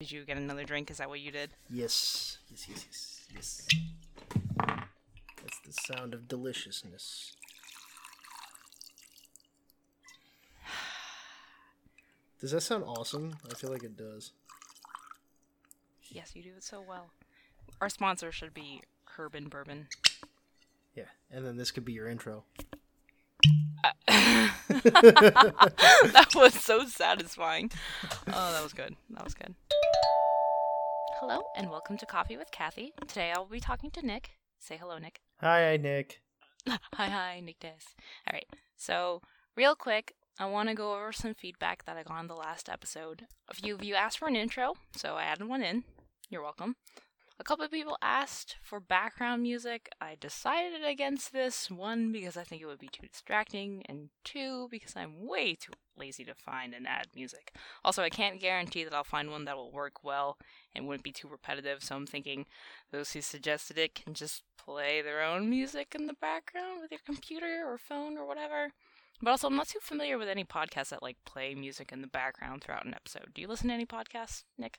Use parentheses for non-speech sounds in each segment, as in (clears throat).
Did you get another drink? Is that what you did? Yes. Yes, yes, yes, yes. That's the sound of deliciousness. Does that sound awesome? I feel like it does. Yes, you do it so well. Our sponsor should be Herb Bourbon. Yeah, and then this could be your intro. Uh, (laughs) (laughs) that was so satisfying. Oh, that was good. That was good. Hello, and welcome to Coffee with Kathy. Today I will be talking to Nick. Say hello, Nick. Hi, Nick. (laughs) hi, hi, Nick Des. All right, so real quick, I want to go over some feedback that I got on the last episode. A few of you asked for an intro, so I added one in. You're welcome. A couple of people asked for background music. I decided against this. One, because I think it would be too distracting, and two, because I'm way too lazy to find and add music. Also, I can't guarantee that I'll find one that will work well and wouldn't be too repetitive, so I'm thinking those who suggested it can just play their own music in the background with your computer or phone or whatever. But also, I'm not too familiar with any podcasts that like play music in the background throughout an episode. Do you listen to any podcasts, Nick?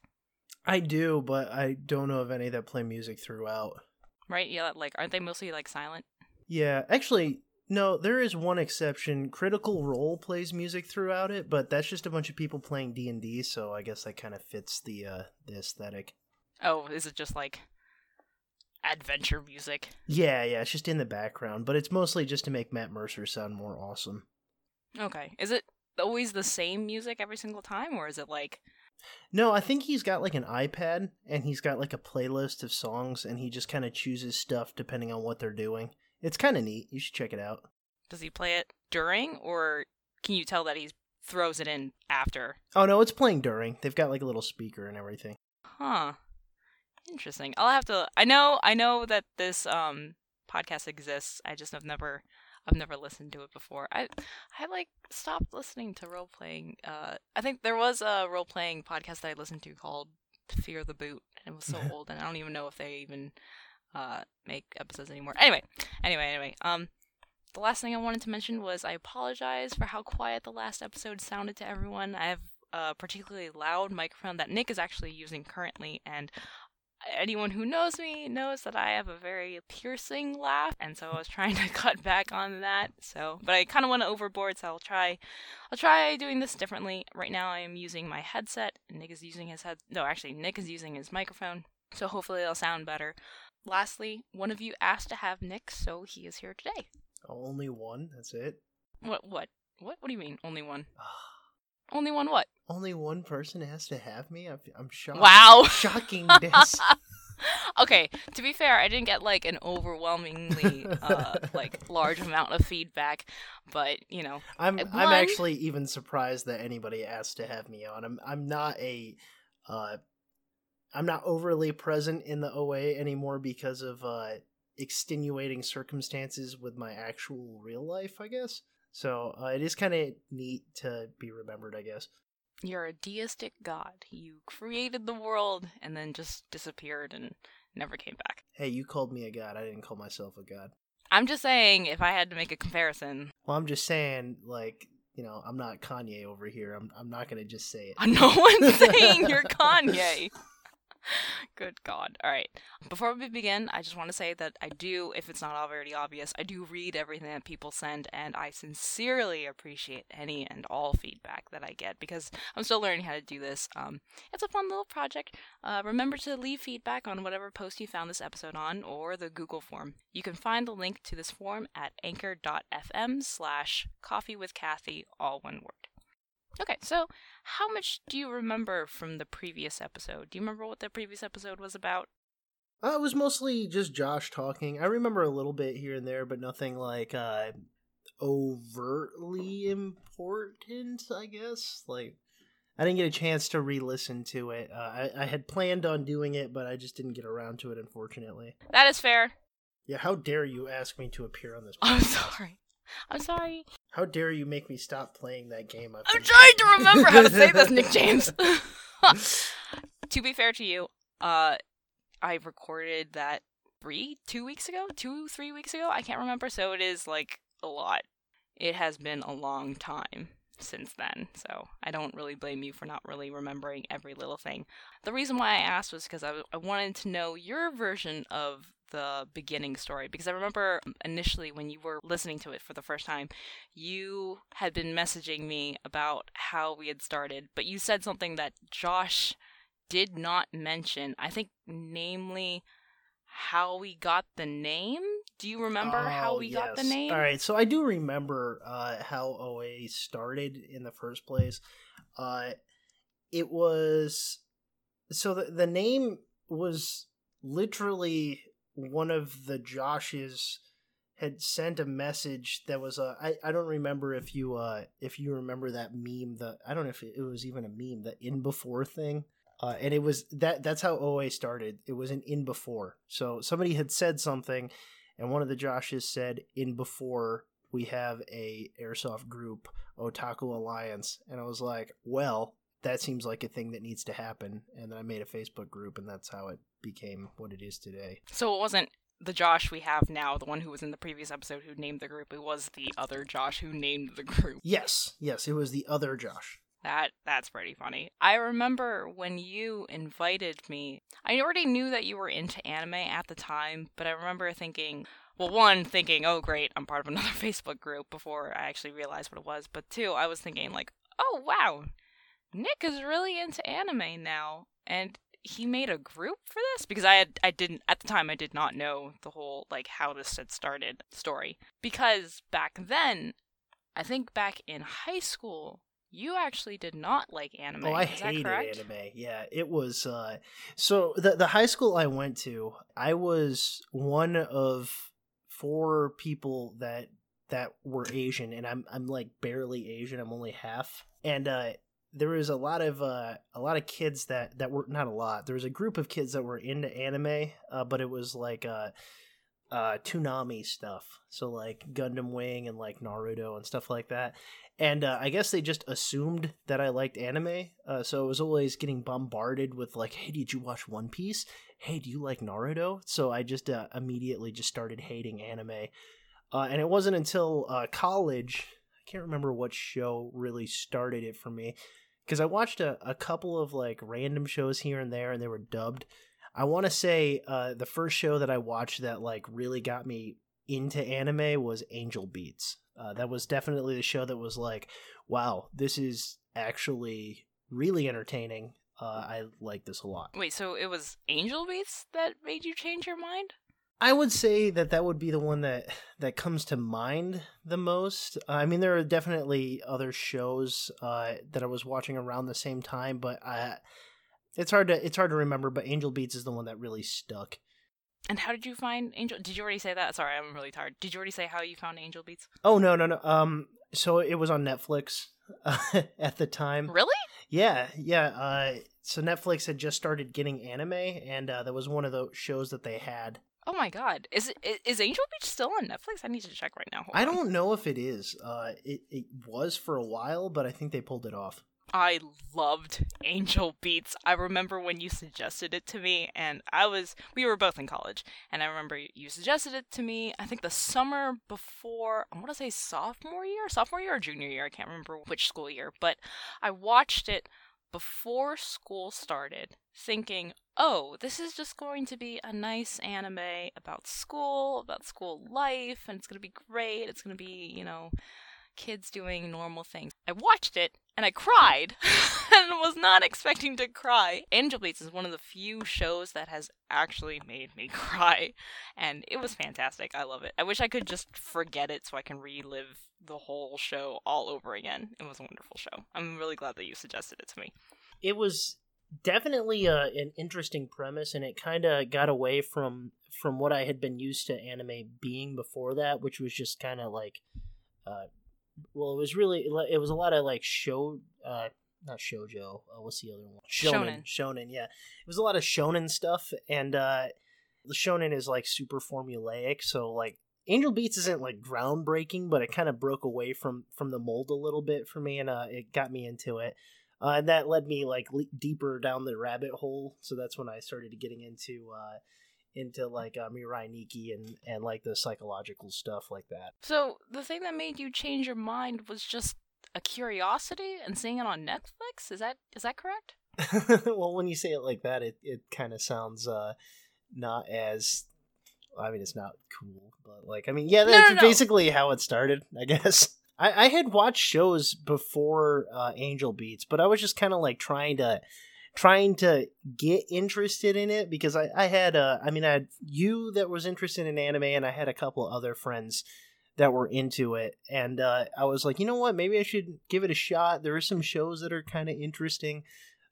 I do, but I don't know of any that play music throughout. Right? Yeah, like aren't they mostly like silent? Yeah, actually, no, there is one exception. Critical Role plays music throughout it, but that's just a bunch of people playing D and D, so I guess that kind of fits the uh the aesthetic. Oh, is it just like adventure music? Yeah, yeah, it's just in the background, but it's mostly just to make Matt Mercer sound more awesome. Okay. Is it always the same music every single time, or is it like No, I think he's got like an iPad and he's got like a playlist of songs and he just kind of chooses stuff depending on what they're doing. It's kind of neat. You should check it out. does he play it during, or can you tell that he throws it in after? Oh no, it's playing during. They've got like a little speaker and everything. Huh. Interesting. I'll have to. I know. I know that this um podcast exists. I just have never. I've never listened to it before. I I like stopped listening to role playing. Uh, I think there was a role playing podcast that I listened to called Fear the Boot, and it was so (laughs) old, and I don't even know if they even uh make episodes anymore. Anyway, anyway, anyway. Um, the last thing I wanted to mention was I apologize for how quiet the last episode sounded to everyone. I have a particularly loud microphone that Nick is actually using currently, and anyone who knows me knows that I have a very piercing laugh, and so I was trying to (laughs) cut back on that. So, but I kind of went overboard, so I'll try, I'll try doing this differently. Right now, I am using my headset, Nick is using his head. No, actually, Nick is using his microphone, so hopefully it'll sound better. Lastly, one of you asked to have Nick, so he is here today. Oh, only one. That's it. What? What? What? What do you mean? Only one? Ah. Only one? What? Only one person has to have me. I'm, I'm shocked. Wow. (laughs) Shocking this. (laughs) okay, to be fair, I didn't get like an overwhelmingly uh, like (laughs) large amount of feedback, but you know, I'm At I'm actually even surprised that anybody asked to have me on. I'm I'm not a uh I'm not overly present in the OA anymore because of uh extenuating circumstances with my actual real life, I guess. So, uh, it is kind of neat to be remembered, I guess. you're a deistic god. You created the world and then just disappeared and never came back. Hey, you called me a god. I didn't call myself a god. I'm just saying, if I had to make a comparison, Well, I'm just saying like, you know, I'm not Kanye over here. I'm I'm not going to just say it. (laughs) no one's saying you're (laughs) Kanye. (laughs) Good God. All right. Before we begin, I just want to say that I do, if it's not already obvious, I do read everything that people send, and I sincerely appreciate any and all feedback that I get because I'm still learning how to do this. Um, it's a fun little project. Uh, remember to leave feedback on whatever post you found this episode on or the Google form. You can find the link to this form at anchor.fm slash coffee with Kathy, all one word. Okay, so how much do you remember from the previous episode? Do you remember what the previous episode was about? Uh, it was mostly just Josh talking. I remember a little bit here and there, but nothing like uh overtly important, I guess. Like I didn't get a chance to re-listen to it. Uh, I, I had planned on doing it, but I just didn't get around to it, unfortunately. That is fair. Yeah, how dare you ask me to appear on this? (laughs) Podcast? I'm sorry. I'm sorry. How dare you make me stop playing that game? I've I'm been trying to remember how to say this, Nick (laughs) James. (laughs) to be fair to you, uh, I recorded that three, two weeks ago, two, three weeks ago. I can't remember. So it is like a lot. It has been a long time. since then. So I don't really blame you for not really remembering every little thing. The reason why I asked was because I, w- I wanted to know your version of the beginning story because I remember initially when you were listening to it for the first time, you had been messaging me about how we had started, but you said something that Josh did not mention. I think, namely, how we got the name. Do you remember how Oh, we got the name? All right, so I do remember uh, how OA started in the first place. Uh, it was so the the name was literally one of the Joshes had sent a message that was uh, I, I don't remember if you uh if you remember that meme the I don't know if it, it was even a meme the in before thing. Uh, and it was that that's how OA started. It was an in before. So somebody had said something and one of the Joshes said in before we have a airsoft group Otaku Alliance. And I was like well that seems like a thing that needs to happen and then I made a Facebook group and that's how it became what it is today So it wasn't the Josh we have now, the one who was in the previous episode who named the group. It was the other Josh who named the group. yes yes it was the other Josh That that's pretty funny. I remember when you invited me. I already knew that you were into anime at the time, but I remember thinking, well, one thinking, "Oh, great, I'm part of another (laughs) Facebook group" before I actually realized what it was. But two, I was thinking like, "Oh, wow. Nick is really into anime now." And he made a group for this because I had I didn't at the time I did not know the whole like how this had started story because back then I think back in high school you actually did not like anime. Oh, I is that hated correct? anime. Yeah, it was. Uh, so the the high school I went to, I was one of four people that that were Asian, and I'm I'm like barely Asian. I'm only half, and uh, there was a lot of uh, a lot of kids that that were not a lot. There was a group of kids that were into anime, uh, but it was like uh, uh, Toonami stuff. So like Gundam Wing and like Naruto and stuff like that and uh, I guess they just assumed that I liked anime. Uh, so I was always getting bombarded with like, "Hey, did you watch One Piece? Hey, do you like Naruto?" So I just uh, immediately just started hating anime. Uh, and it wasn't until uh, college, I can't remember what show really started it for me, because I watched a, a couple of like random shows here and there, and they were dubbed. I want to say uh, the first show that I watched that like really got me into anime was Angel Beats. Uh, that was definitely the show that was like, wow, this is actually really entertaining. Uh, I like this a lot. Wait, so it was Angel Beats that made you change your mind? I would say that that would be the one that that comes to mind the most. I mean, there are definitely other shows uh, that I was watching around the same time, but I, it's hard to it's hard to remember. But Angel Beats is the one that really stuck. And how did you find Angel? Did you already say that? Sorry, I'm really tired. Did you already say how you found Angel Beats? Oh no no no. Um, so it was on Netflix uh, (laughs) at the time. Really? Yeah, yeah. Uh, so Netflix had just started getting anime, and uh, that was one of the shows that they had. Oh my god. Is it is Angel Beats still on Netflix? I need to check right now. Hold I on. don't know if it is. Uh, it it was for a while, but I think they pulled it off. I loved Angel Beats. I remember when you suggested it to me, and I was, we were both in college, and I remember you suggested it to me, I think the summer before, I want to say sophomore year, sophomore year or junior year, I can't remember which school year, but I watched it before school started, thinking, oh, this is just going to be a nice anime about school, about school life, and it's going to be great. It's going to be, you know, kids doing normal things. I watched it and I cried (laughs) and was not expecting to cry. Angel Beats is one of the few shows that has actually made me (laughs) cry and it was fantastic. I love it. I wish I could just forget it so I can relive the whole show all over again. It was a wonderful show. I'm really glad that you suggested it to me. It was definitely uh, an interesting premise, and it kind of got away from from what I had been used to anime being before that, which was just kind of like, uh, well, it was really it was a lot of like show. Uh, not shojo. Uh, what's the other one? Shonen. Shonen. Yeah, it was a lot of shonen stuff, and uh, the shonen is like super formulaic. So like Angel Beats isn't like groundbreaking, but it kind of broke away from from the mold a little bit for me, and uh, it got me into it. Uh, and that led me like le- deeper down the rabbit hole. So that's when I started getting into uh, into like uh, Mirai Nikki and and like the psychological stuff like that. So, the thing that made you change your mind was just a curiosity and seeing it on Netflix. Is that is that correct? (laughs) well, when you say it like that, it, it kind of sounds uh, not as. I mean, it's not cool, but like, I mean, yeah, No, that's no, no. basically how it started, I (laughs) guess. I, I had watched shows before uh, Angel Beats, but I was just kind of like trying to trying to get interested in it because I, I had uh I mean I had you that was interested in anime and I had a couple other friends that were into it. And uh, I was like you know what? Maybe I should give it a shot. There are some shows that are kind of interesting.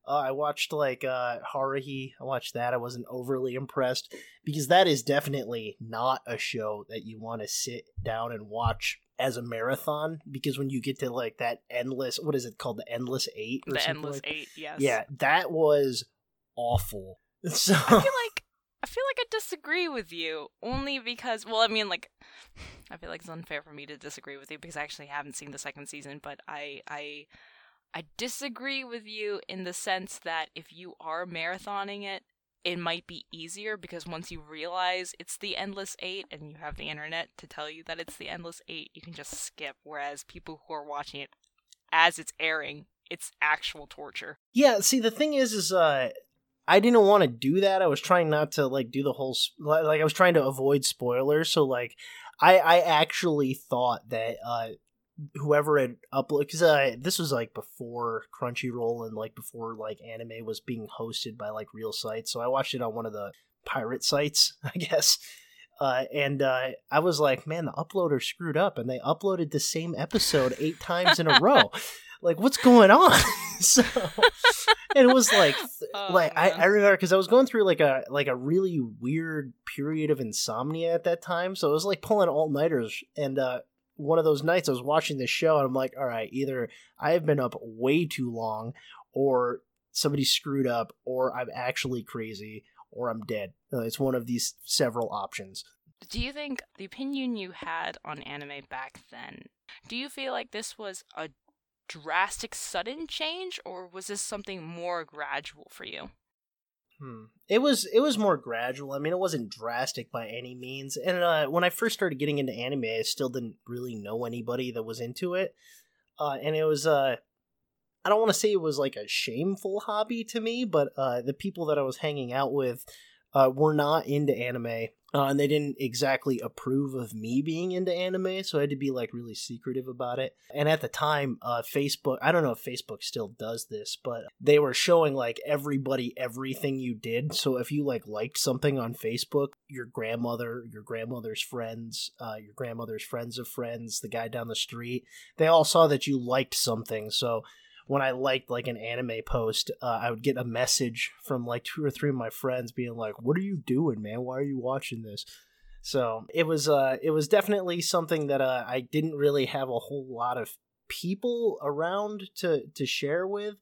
Uh, I watched like uh Haruhi. I watched that. I wasn't overly impressed because that is definitely not a show that you want to sit down and watch as a marathon because when you get to like that endless what is it called the endless 8 or The Endless like Eight. Yes. yeah, that was awful. (laughs) So I feel like I feel like I disagree with you only because well I mean like I feel like it's unfair for me to disagree with you because I actually haven't seen the second season but I I I disagree with you in the sense that if you are marathoning it it might be easier because once you realize it's the endless 8 and you have the internet to tell you that it's the endless 8 you can just skip whereas people who are watching it as it's airing it's actual torture. yeah, see the thing is is uh I didn't want to do that. I was trying not to like do the whole like I was trying to avoid spoilers. So like I I actually thought that uh whoever had uploaded because uh, this was like before Crunchyroll and like before like anime was being hosted by like real sites. So I watched it on one of the pirate sites, (laughs) I guess. Uh, and uh, I was like, man, the uploader screwed up, and they uploaded the same episode eight (laughs) times in a row. Like, what's going on? (laughs) so, and it was like, Oh, like I. I remember because I was going through like a like a really weird period of insomnia at that time, so it was like pulling all nighters. And uh, one of those nights, I was watching this show, and I'm like, all right, either I have been up way too long, or somebody screwed up, or I'm actually crazy, or I'm dead. Uh, it's one of these several options. Do you think the opinion you had on anime back then, do you feel like this was a drastic sudden change or was this something more gradual for you? Hmm. It was it was more gradual. I mean, it wasn't drastic by any means. And uh, when I first started getting into anime, I still didn't really know anybody that was into it. Uh, and it was uh, I don't want to say it was like a shameful hobby to me, but uh, the people that I was hanging out with uh, were not into anime, uh, and they didn't exactly approve of me being into anime. So I had to be like really secretive about it. And at the time, uh, Facebook, I don't know if Facebook still does this, but they were showing like everybody everything you did. So if you like liked something on Facebook, your grandmother, your grandmother's friends, uh, your grandmother's friends of friends, the guy down the street, they all saw that you liked something. So when I liked like an anime post, uh, I would get a message from like two or three of my friends being like, "What are you doing, man? Why are you watching this?" So it was uh it was definitely something that uh, I didn't really have a whole lot of people around to to share with,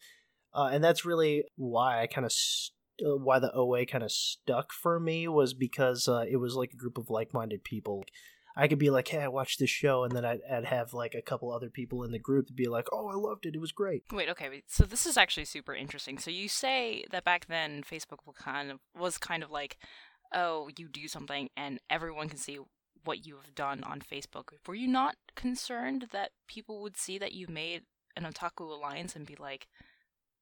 uh, and that's really why I kind of. St- uh, why the OA kind of stuck for me was because uh, it was like a group of like-minded people. I could be like, "Hey, I watched this show," and then I'd, I'd have like a couple other people in the group to be like, "Oh, I loved it. It was great." Wait, okay. So this is actually super interesting. So you say that back then Facebook was kind of was kind of like, oh, you do something and everyone can see what you have done on Facebook. Were you not concerned that people would see that you made an otaku alliance and be like,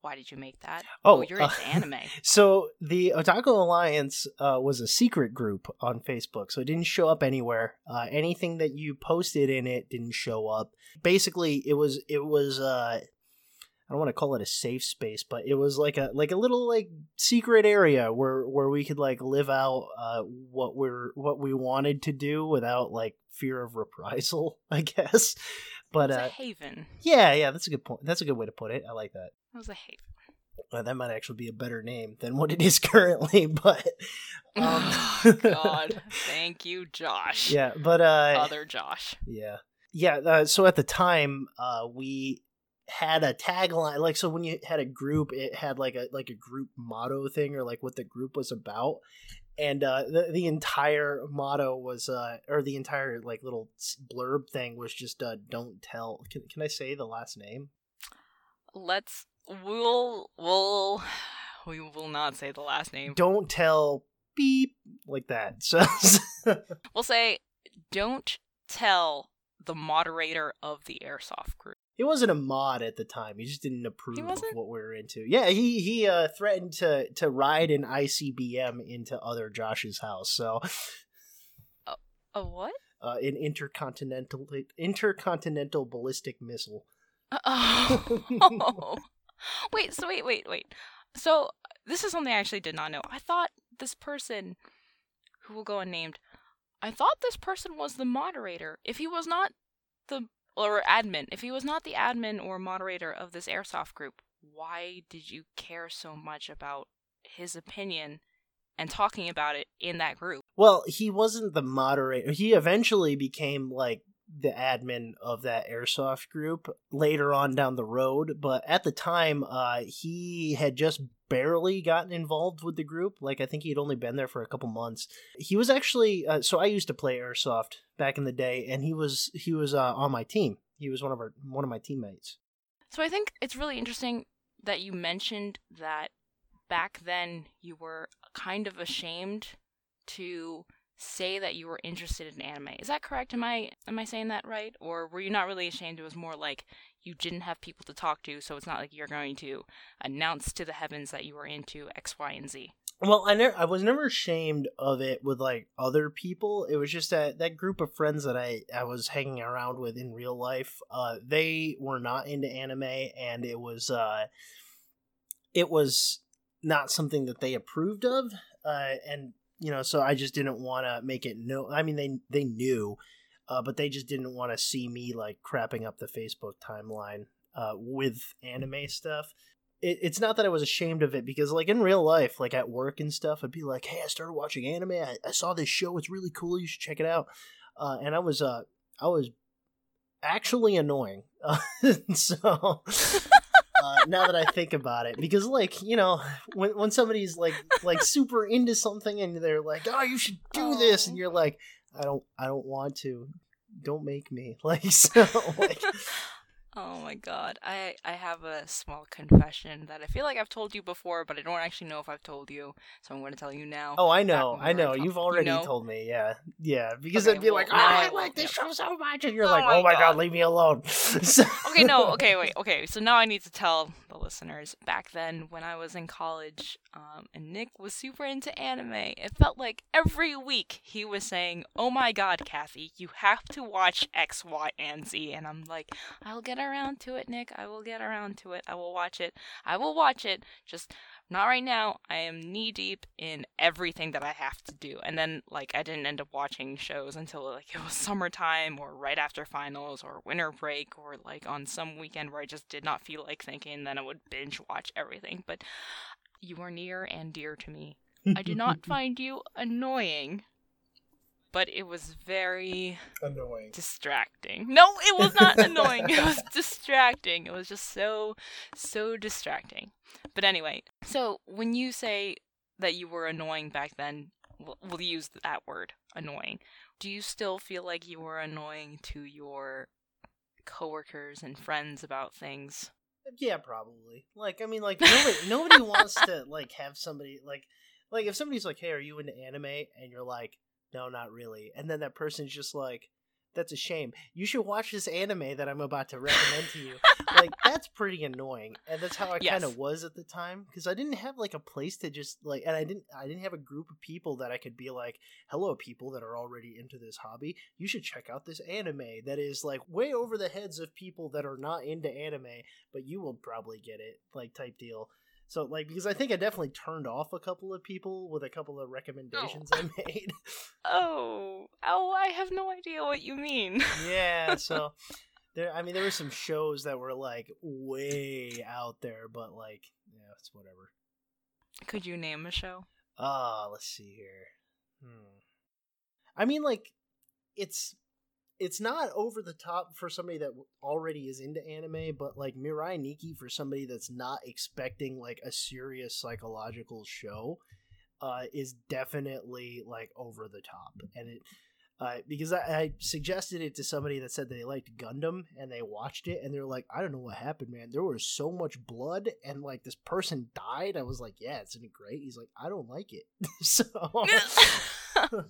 why did you make that? Oh, you're uh, into anime. (laughs) So the Otaku Alliance uh, was a secret group on Facebook, so it didn't show up anywhere. Uh, anything that you posted in it didn't show up. Basically, it was it was uh, I don't want to call it a safe space, but it was like a like a little like secret area where where we could like live out uh, what we're what we wanted to do without like fear of reprisal, (laughs) I guess. But uh, a haven. yeah, yeah, that's a good point. That's a good way to put it. I like that. It was a haven. That might actually be a better name than what it is (laughs) currently, but (laughs) um, oh God, (laughs) thank you, Josh. yeah, but uh, Other Josh. yeah, yeah. Uh, so at the time, uh, we had a tagline. Like, so when you had a group, it had like a like a group motto thing, or like what the group was about. And uh, the the entire motto was, uh, or the entire like little blurb thing was just, uh, "Don't tell." Can can I say the last name? Let's. We'll. We'll. (sighs) We will not say the last name. Don't tell. Beep like that. (laughs) So We'll say, don't tell the moderator of the airsoft group. He wasn't a mod at the time. He just didn't approve of what we were into. Yeah, he he uh, threatened to to ride an ICBM into other Josh's house. So, A what? uh, an intercontinental intercontinental ballistic missile. Oh. (laughs) (laughs) wait, so wait, wait, wait. So this is something I actually did not know. I thought this person who will go unnamed, I thought this person was the moderator. If he was not the or admin, if he was not the admin or moderator of this airsoft group, why did you care so much about his opinion and talking about it in that group? Well, he wasn't the moderator. He eventually became like the admin of that airsoft group later on down the road, but at the time uh he had just barely gotten involved with the group. Like I think he'd only been there for a couple months. He was actually uh, so I used to play airsoft back in the day and he was he was uh, on my team. He was one of our one of my teammates. So I think it's really interesting that you mentioned that back then you were kind of ashamed to say that you were interested in anime. Is that correct? Am I am I saying that right? Or were you not really ashamed? It was more like you didn't have people to talk to, so it's not like you're going to announce to the heavens that you were into X, Y, and Z. Well, I never, I was never ashamed of it with like other people. It was just that that group of friends that I I was hanging around with in real life. Uh, they were not into anime, and it was uh, it was not something that they approved of. Uh, and you know, so I just didn't want to make it no. I mean, they they knew, uh, but they just didn't want to see me like crapping up the Facebook timeline uh, with anime stuff it, it's not that I was ashamed of it because like in real life, like at work and stuff, I'd be like, "Hey, I started watching anime. I, I saw this show. It's really cool. You should check it out." Uh, and I was uh I was actually annoying. Uh, (laughs) so uh, now that I think about it, because like you know, when when somebody's like like super into something and they're like, "Oh, you should do this," and you're like, "I don't, I don't want to." Don't make me (laughs) like so. Like, (laughs) Oh my god. I I have a small confession that I feel like I've told you before, but I don't actually know if I've told you, so I'm going to tell you now. Oh, I know, I know. You've already you know? told me, yeah, yeah. Because Okay, I'd be well, like, oh, I I like this show so much, and you're Oh like, my oh my god, God. leave me alone. (laughs) Okay, no, okay, wait, okay. So now I need to tell the listeners. Back then, when I was in college, um, and Nick was super into anime, it felt like every week he was saying, "Oh my God, Kathy, you have to watch X, Y, and Z," and I'm like, "I'll get around to it, Nick. I will get around to it. I will watch it. I will watch it. Just." Not right now. I am knee deep in everything that I have to do. And then, like, I didn't end up watching shows until, like, (laughs) it was summertime or right after finals or winter break or, like, on some weekend where I just did not feel like thinking. Then I would binge watch everything. But you are near and dear to me. I do not (laughs) find you annoying, but it was very annoying. distracting. No, it was not annoying. It was distracting. It was just so, so distracting. But anyway, so when you say that you were annoying back then, we'll, we'll use that word, annoying. Do you still feel like you were annoying to your coworkers and friends about things? Yeah, probably. Like, I mean, like nobody, nobody wants to like have somebody like, like if somebody's like, "Hey, are you into anime?" and you're like, "No, not really," and then that person's just like, "That's a shame. You should watch this anime that I'm about to recommend to you." (laughs) like, that's pretty annoying, and that's how I Yes. kind of was at the time because I didn't have like a place to just like, and I didn't, I didn't have a group of people that I could be like, "Hello, people that are already into this hobby. You should check out this anime that is like way over the heads of people that are not into anime." but you will probably get it, like type deal. So like because I think I definitely turned off a couple of people with a couple of recommendations I made. (laughs) Oh, oh, I have no idea what you mean. yeah, (laughs) so there I mean there were some shows that were like way out there, but like yeah, it's whatever. Could you name a show? Ah, let's see here. Hmm. I mean like it's it's not over the top for somebody that already is into anime, but like Mirai Nikki for somebody that's not expecting like a serious psychological show, uh, is definitely like over the top, and it. Uh, because I, I suggested it to somebody that said they liked Gundam and they watched it and they're like, I don't know what happened, man. There was so much blood and like this person died. I was like, Yeah, isn't it great? He's like, I don't like it. (laughs) so (laughs) (laughs)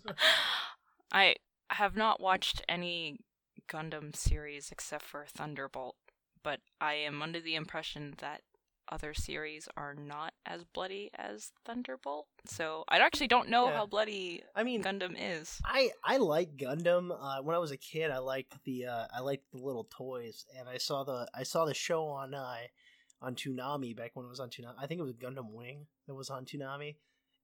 I have not watched any Gundam series except for Thunderbolt, but I am under the impression that other series are not as bloody as Thunderbolt. So I actually don't know Yeah. how bloody I mean, Gundam is. I I like Gundam. Uh, when I was a kid, I liked the uh, I liked the little toys, and I saw the I saw the show on uh, on Toonami back when it was on Toonami. I think it was Gundam Wing that was on Toonami,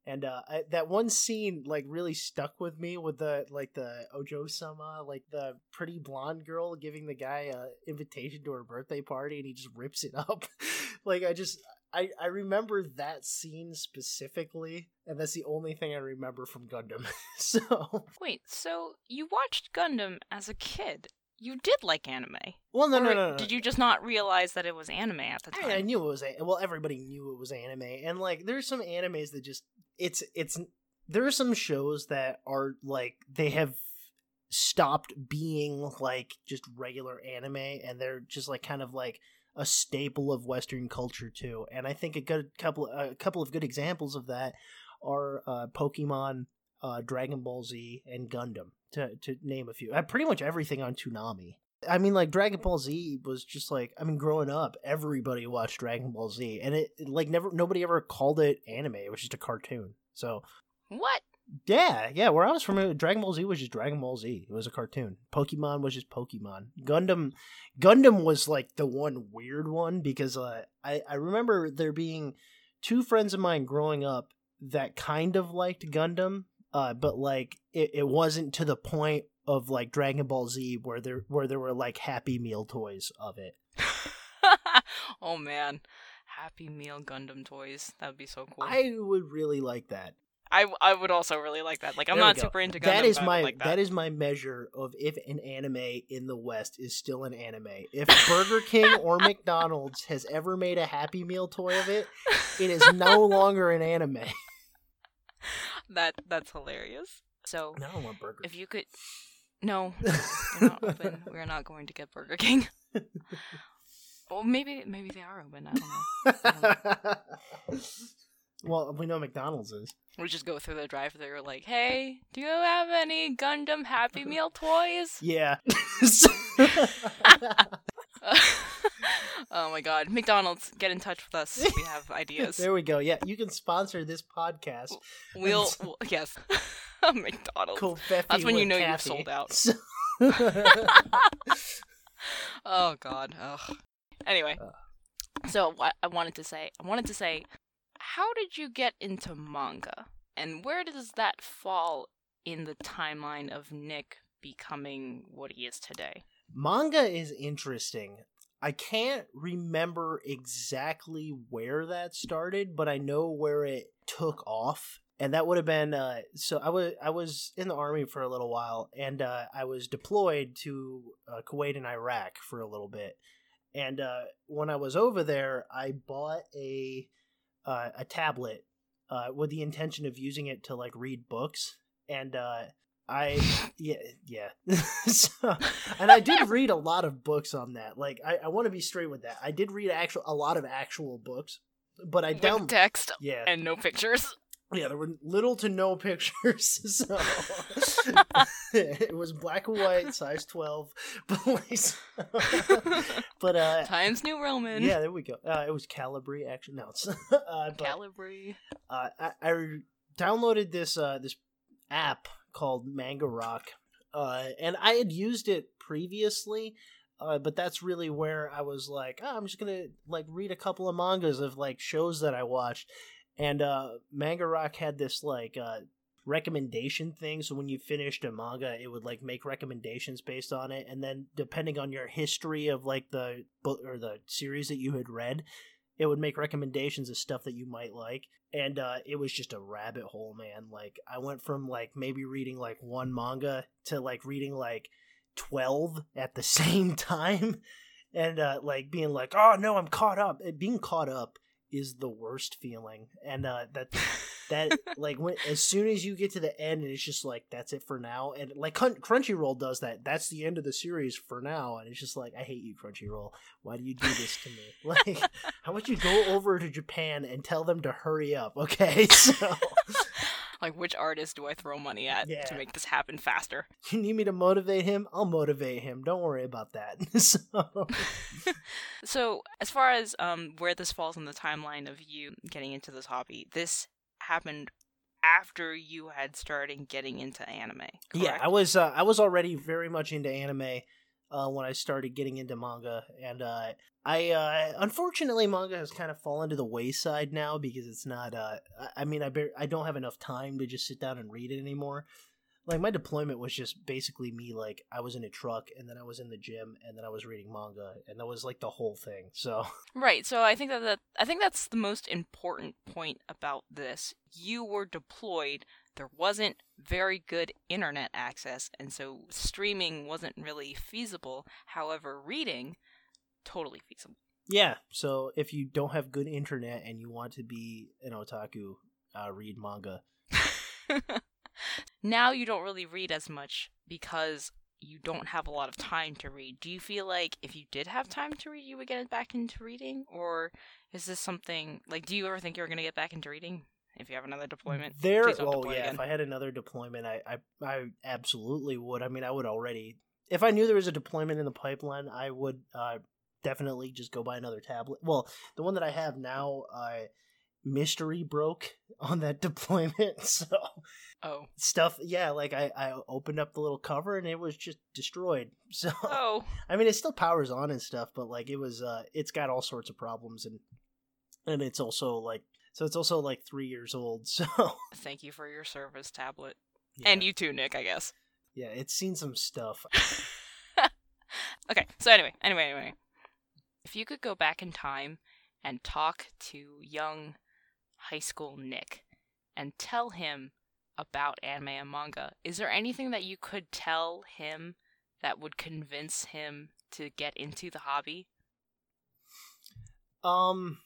and uh, I, that one scene like really stuck with me with the like the Ojo Sama, like the pretty blonde girl giving the guy a invitation to her birthday party, and he just rips it up. (laughs) like I just. I, I remember that scene specifically, and that's the only thing I remember from Gundam. (laughs) so Wait, so you watched Gundam as a kid? You did like anime? Well, no, no, no, no. Did you just not realize that it was anime at the time? I, I knew it was. A- well, everybody knew it was anime, and like, there's some animes that just it's it's. There are some shows that are like they have stopped being like just regular anime, and they're just like kind of like a staple of Western culture too. And I think a good couple a couple of good examples of that are uh, Pokemon, uh, Dragon Ball Z, and Gundam to to name a few. Uh, pretty much everything on Toonami. I mean, like Dragon Ball Z was just like I mean, growing up, everybody watched Dragon Ball Z, and it, it, like never nobody ever called it anime. It was just a cartoon. So What? yeah, yeah. Where I was from, Dragon Ball Z was just Dragon Ball Z. It was a cartoon. Pokemon was just Pokemon. Gundam, Gundam was like the one weird one because uh, I I remember there being two friends of mine growing up that kind of liked Gundam, uh, but like it, it wasn't to the point of like Dragon Ball Z where there where there were like Happy Meal toys of it. (laughs) oh man. Happy Meal Gundam toys. That would be so cool. I would really like that. I, I would also really like that. Like I'm not go. super into Gundam. That is but I would my like that. that is my measure of if an anime in the West is still an anime. If Burger King or (laughs) McDonald's has ever made a Happy Meal toy of it, it is (laughs) no longer an anime. that that's hilarious. So I don't want Burger. if you could, no, (laughs) they're not open. We're not going to get Burger King. well, maybe maybe they are open. I don't know. (laughs) well, we know McDonald's is. We just go through the drive-thru. Like, hey, do you have any Gundam Happy Meal toys? Yeah. (laughs) (laughs) oh my God, McDonald's, get in touch with us. We have (laughs) ideas. there we go. Yeah, you can sponsor this podcast. We'll, (laughs) we'll yes, McDonald's. Kofefi That's when you know you've sold out. So- Oh God. Ugh. Anyway, Uh. so what I wanted to say, I wanted to say, how did you get into manga, and where does that fall in the timeline of Nick becoming what he is today? manga is interesting. I can't remember exactly where that started, but I know where it took off. And that would have been uh, so. I was I was in the army for a little while, and uh, I was deployed to uh, Kuwait and Iraq for a little bit. And uh, when I was over there, I bought a uh, a tablet uh, with the intention of using it to like read books. And uh, I (laughs) yeah yeah, (laughs) so, and I did read a lot of books on that. Like I, I want to be straight with that. I did read actual a lot of actual books, but I down text yeah and no pictures. (laughs) yeah there were little to no pictures. So it was black and white, size twelve, but like, so- but uh. Times New Roman. Yeah, there we go. Uh, it was Calibri, actually. No, it's, uh, but, Calibri. uh, I, I downloaded this uh, this app called Manga Rock, uh, and I had used it previously, uh, but that's really where I was like, oh, I'm just gonna like read a couple of mangas of like shows that I watched, and uh, Manga Rock had this like uh, recommendation thing. So when you finished a manga, it would like make recommendations based on it, and then depending on your history of like the book or the series that you had read, it would make recommendations of stuff that you might like. And uh, it was just a rabbit hole man. Like i went from like maybe reading like one manga to like reading like 12 at the (laughs) same time. And uh, like being like oh no i'm caught up. Being caught up is the worst feeling. And uh, that (laughs) that like when as soon as you get to the end and it's just like that's it for now and like crunchyroll does that that's the end of the series for now and it's just like i hate you crunchyroll why do you do this to me (laughs) like how about you go over to japan and tell them to hurry up okay (laughs) so (laughs) like which artist do I throw money at Yeah. to make this happen faster? You need me to motivate him? I'll motivate him. Don't worry about that. so, So, as far as um where this falls in the timeline of you getting into this hobby, this happened after you had started getting into anime. yeah. I was uh, I was already very much into anime uh, when I started getting into manga, and uh, I uh, unfortunately manga has kind of fallen to the wayside now because it's not. Uh, I- I mean, I bar- I don't have enough time to just sit down and read it anymore. Like my deployment was just basically me. Like I was in a truck, and then I was in the gym, and then I was reading manga, and that was like the whole thing. (laughs) So Right. So I think that, that I think that's the most important point about this. You were deployed. There wasn't very good internet access, and so streaming wasn't really feasible. However, reading totally feasible. yeah. So if you don't have good internet and you want to be an otaku, uh, read manga. (laughs) now you don't really read as much because you don't have a lot of time to read. Do you feel like if you did have time to read, you would get back into reading, or is this something like? Do you ever think you're going to get back into reading if you have another deployment? There, oh yeah. again. If I had another deployment, I, I, I absolutely would. I mean, I would already. If I knew there was a deployment in the pipeline, I would uh, definitely just go buy another tablet. Well, the one that I have now, uh, mystery broke (laughs) on that deployment, (laughs) so Oh, stuff. Yeah, like I, I opened up the little cover and it was just destroyed. (laughs) So oh, I mean, it still powers on and stuff, but like it was, uh, it's got all sorts of problems and and it's also like so it's also like three years old. So thank you for your service, tablet, yeah. and you too, Nick. I guess. Yeah, it's seen some stuff. Okay, so anyway, anyway, anyway. If you could go back in time and talk to young high school Nick and tell him about anime and manga, is there anything that you could tell him that would convince him to get into the hobby? Um,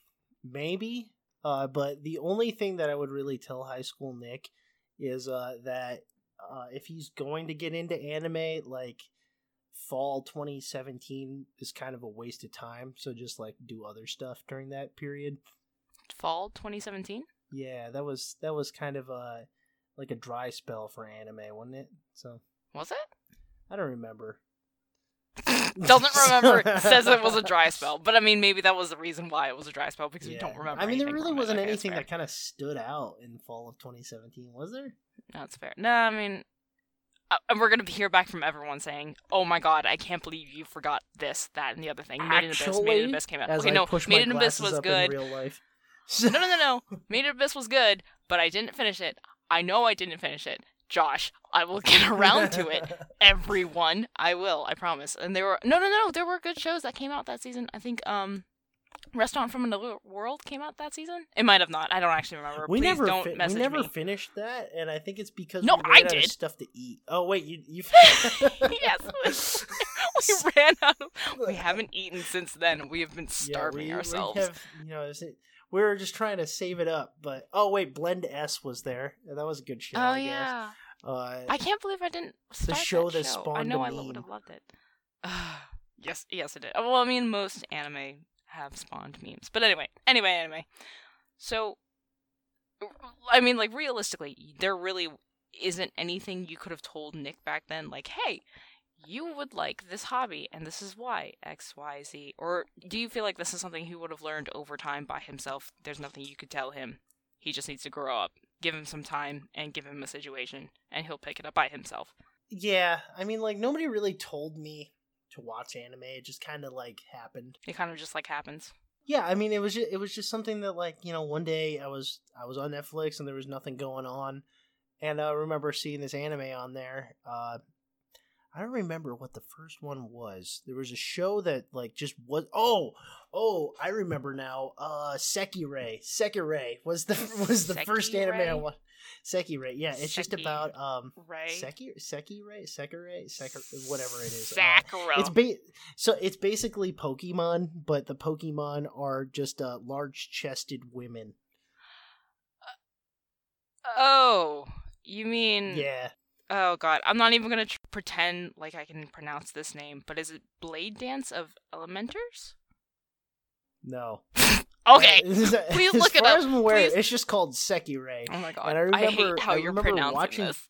maybe. Uh, but the only thing that I would really tell high school Nick is uh that uh if he's going to get into anime, like fall 2017 is kind of a waste of time. So just like do other stuff during that period. Fall 2017? Yeah, that was that was kind of a like a dry spell for anime, wasn't it? So Was it? I don't remember. (laughs) Doesn't (laughs) remember. (laughs) says it was a dry spell, but I mean, maybe that was the reason why it was a dry spell because we don't remember. I mean, there really wasn't anything that kind of stood out in fall of 2017, was there? That's fair. No, I mean, uh, and we're gonna hear back from everyone saying, "Oh my god, I can't believe you forgot this, that, and the other thing." Made in Abyss. Made in Abyss came out. Okay, no, Made in Abyss was good. real life. (laughs) no, no, no, no. Made in Abyss was good, but I didn't finish it. I know I didn't finish it. Josh, I will get (laughs) around to it. Everyone, I will. I promise. And there were no, no, no. There were good shows that came out that season. I think um, Restaurant from Another World came out that season. It might have not. I don't actually remember. we Please never don't fi- we never me. finished that, and I think it's because No, we I ran of did. stuff to eat. Oh wait, you you (laughs) yes, we ran out. Of, we haven't eaten since then. We have been starving yeah, we, ourselves. We have, you know, is it, we were just trying to save it up, but oh wait, Blend S was there. That was a good show. oh I guess. yeah, Uh, I can't believe I didn't start show that that show. I know I would have loved it. (sighs) yes, yes, it did. Well, I mean, most anime have spawned memes, but anyway, anyway, anyway. So, I mean, like realistically, there really isn't anything you could have told Nick back then. Like, hey, you would like this hobby, and this is why X, Y, Z. Or do you feel like this is something he would have learned over time by himself? There's nothing you could tell him. He just needs to grow up. Give him some time and give him a situation, and he'll pick it up by himself. yeah, I mean, like nobody really told me to watch anime. It just kind of like happened. It kind of just like happens. Yeah, I mean, it was just, it was just something that like you know one day I was I was on Netflix and there was nothing going on, and I remember seeing this anime on there. Uh, I don't remember what the first one was. There was a show that like just was. Oh, oh, I remember now. Uh, Sekirei. Sekirei was the (laughs) was the first anime I Sekirei? watched. Sekirei. Yeah, it's just about um Right. Seki Sekirei Sekirei Sekir whatever it is. Uh, it's ba- so it's basically Pokemon, but the Pokemon are just uh, large-chested women. oh, you mean? Yeah, Oh god, I'm not even gonna tr- pretend like I can pronounce this name. But is it Blade Dance of Elementers? no. (laughs) Okay. Please (laughs) Please as look it far up, As I'm aware, please. it's just called Sekirei. Oh my god. And I I, hate how I you're pronouncing watching- this.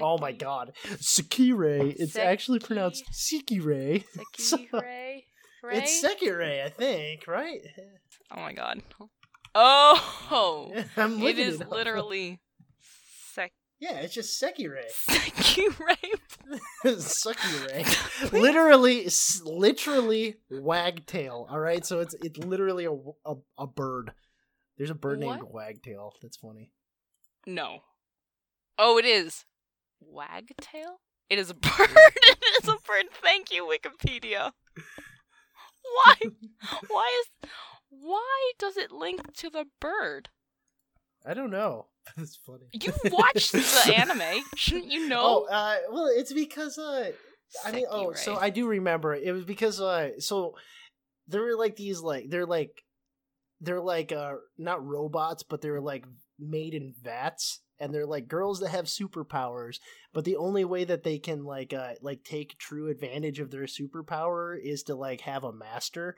Oh my god, Sekirei. It's actually pronounced Sekirei. (laughs) So- Sekirei. It's Sekirei, I think, right? Oh my god. Oh, I'm it is up. literally Yeah, it's just Sekirei. Sekirei. Sekirei. literally, literally literally wagtail. All right, so it's it's literally a, a, a bird. There's a bird named Wagtail. That's funny. No. Oh, it is wagtail. It is a (laughs) bird. it is a bird. Thank you, Wikipedia. Why? (laughs) Why is? Why does it link to the bird? I don't know. (laughs) That's funny. You watched (laughs) the anime, shouldn't you Oh, know? uh, well, it's because uh, I mean, oh, so I do remember it was because uh, so there were like these like they're like they're like uh not robots, but they're like made in vats, and they're like girls that have superpowers. But the only way that they can like uh like take true advantage of their superpower is to like have a master.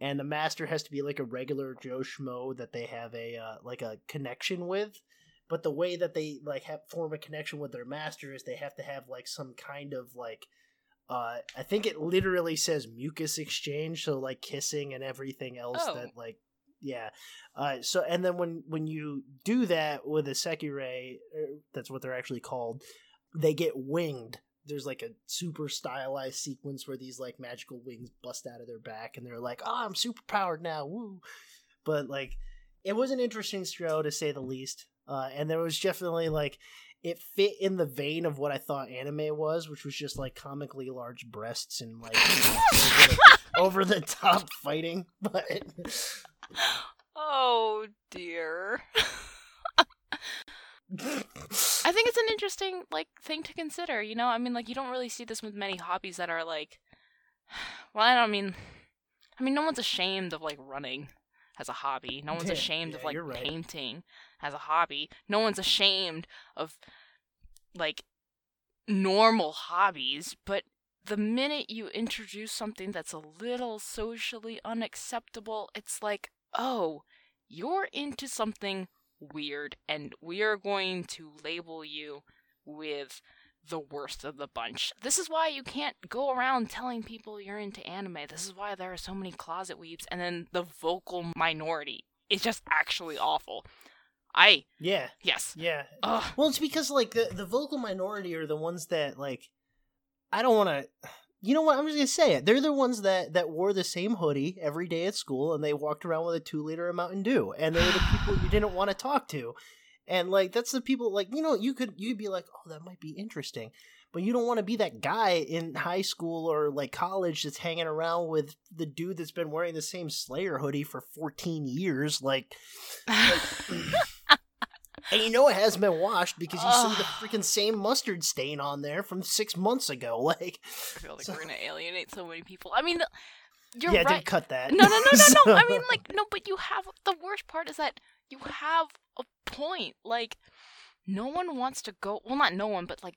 And the master has to be like a regular Joe Schmo that they have a uh, like a connection with. But the way that they like have form a connection with their master is they have to have like some kind of like uh i think it literally says mucus exchange so like kissing and everything else Oh. that like yeah. Uh so and then when when you do that with a sekirei er, that's what they're actually called they get winged there's like a super stylized sequence where these like magical wings bust out of their back and they're like oh i'm super powered now woo but like it was an interesting show to say the least uh, and there was definitely like it fit in the vein of what I thought anime was, which was just like comically large breasts and like (laughs) over the top fighting. (laughs) But Oh dear. (laughs) I think it's an interesting like thing to consider, you know? I mean like you don't really see this with many hobbies that are like (sighs) well, I don't mean I mean no one's ashamed of like running as a hobby. No one's Yeah, ashamed yeah, of like right. painting as a hobby. No one's ashamed of like normal hobbies, but the minute you introduce something that's a little socially unacceptable, it's like, oh, you're into something weird, and we are going to label you with the worst of the bunch. This is why you can't go around telling people you're into anime. This is why there are so many closet weebs, and then the vocal minority is just actually awful. I, yeah, yes. yeah. Ugh. Well, it's because like the the vocal minority are the ones that like I don't want to. You know what? I'm just gonna say it. They're the ones that that wore the same hoodie every day at school, and they walked around with a two liter of Mountain Dew, and they were the people you (sighs) didn't want to talk to. And like that's the people like you know you could you'd be like oh that might be interesting, but you don't want to be that guy in high school or like college that's hanging around with the dude that's been wearing the same Slayer hoodie for 14 years. Like, (laughs) (clears throat) and you know it hasn't been washed because you see the freaking same mustard stain on there from six months ago. (laughs) Like, I feel like So- we're gonna alienate so many people. I mean, the- you're yeah, right. dude, cut that. No, no, no, no, no. I mean, (laughs) like, no, but you have the worst part is that you have a point. Like, no one wants to go. Well, not no one, but like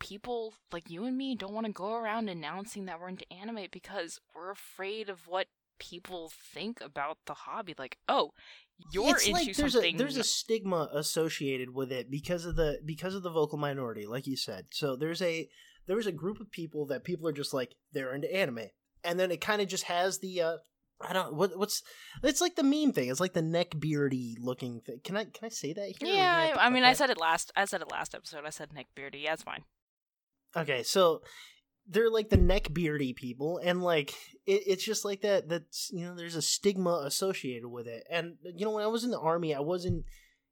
people like you and me don't want to go around announcing that we're into anime because we're afraid of what people think about the hobby. Like, oh, you're it's into like there's something. a there's a stigma associated with it because of the because of the vocal minority, like you said. So there's a there's a group of people that people are just like they're into anime, and then it kind of just has the uh I don't what what's it's like the meme thing. It's like the neck beardy looking thing. Can I can I say that here? yeah, I, I mean, I said it last. I said it last episode. I said neck Beardy. Yeah, it's fine. Okay, so they're like the neck beardy people, and like it, it's just like that. That's you know, there's a stigma associated with it. And you know, when I was in the army, I wasn't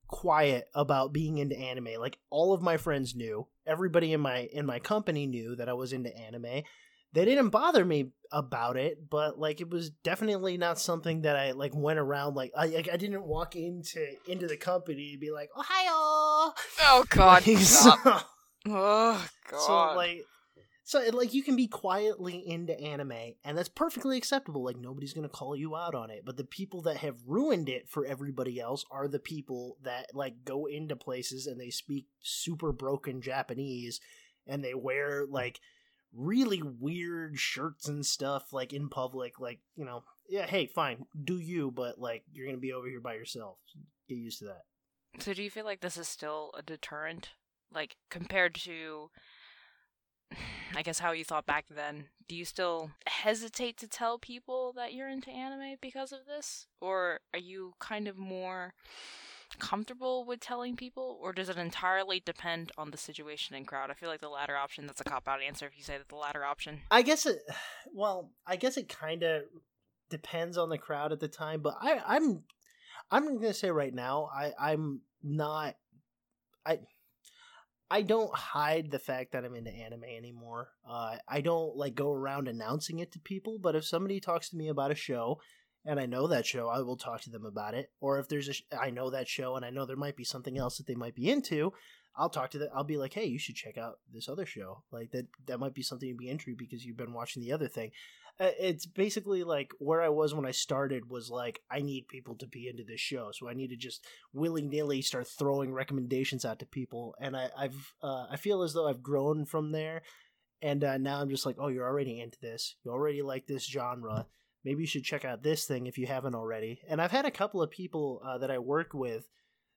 quiet about being into anime. Like all of my friends knew, everybody in my in my company knew that I was into anime. They didn't bother me about it, but like it was definitely not something that I like went around like I like, I didn't walk into into the company and be like, "Oh, Oh God! (laughs) hi stop. oh (laughs) God! so like so like you can be quietly into anime and that's perfectly acceptable like nobody's going to call you out on it but the people that have ruined it for everybody else are the people that like go into places and they speak super broken japanese and they wear like really weird shirts and stuff like in public like you know yeah, hey, fine, do you, but like you're gonna be over here by yourself. Get used to that. So do you feel like this is still a deterrent, like compared to, (sighs) I guess how you thought back then? Do you still hesitate to tell people that you're into anime because of this, or are you kind of more comfortable with telling people, or does it entirely depend on the situation and crowd? I feel like the latter option. That's a cop out answer if you say that the latter option. I guess it. (sighs) Well, I guess it kind of depends on the crowd at the time, but I, I'm, I'm gonna say right now, I, I'm not, I. I don't hide the fact that I'm into anime anymore. Uh, I don't like go around announcing it to people. But if somebody talks to me about a show, and I know that show, I will talk to them about it. Or if there's a, sh- I know that show, and I know there might be something else that they might be into, I'll talk to them. I'll be like, hey, you should check out this other show. Like that, that might be something you'd be into because you've been watching the other thing. Uh, It's basically like where I was when I started was like, I need people to be into this show, so I need to just willy nilly start throwing recommendations out to people, and I, I've, uh, I feel as though I've grown from there. And uh, now I'm just like, oh, you're already into this. You already like this genre maybe you should check out this thing if you haven't already. And I've had a couple of people uh, that I work with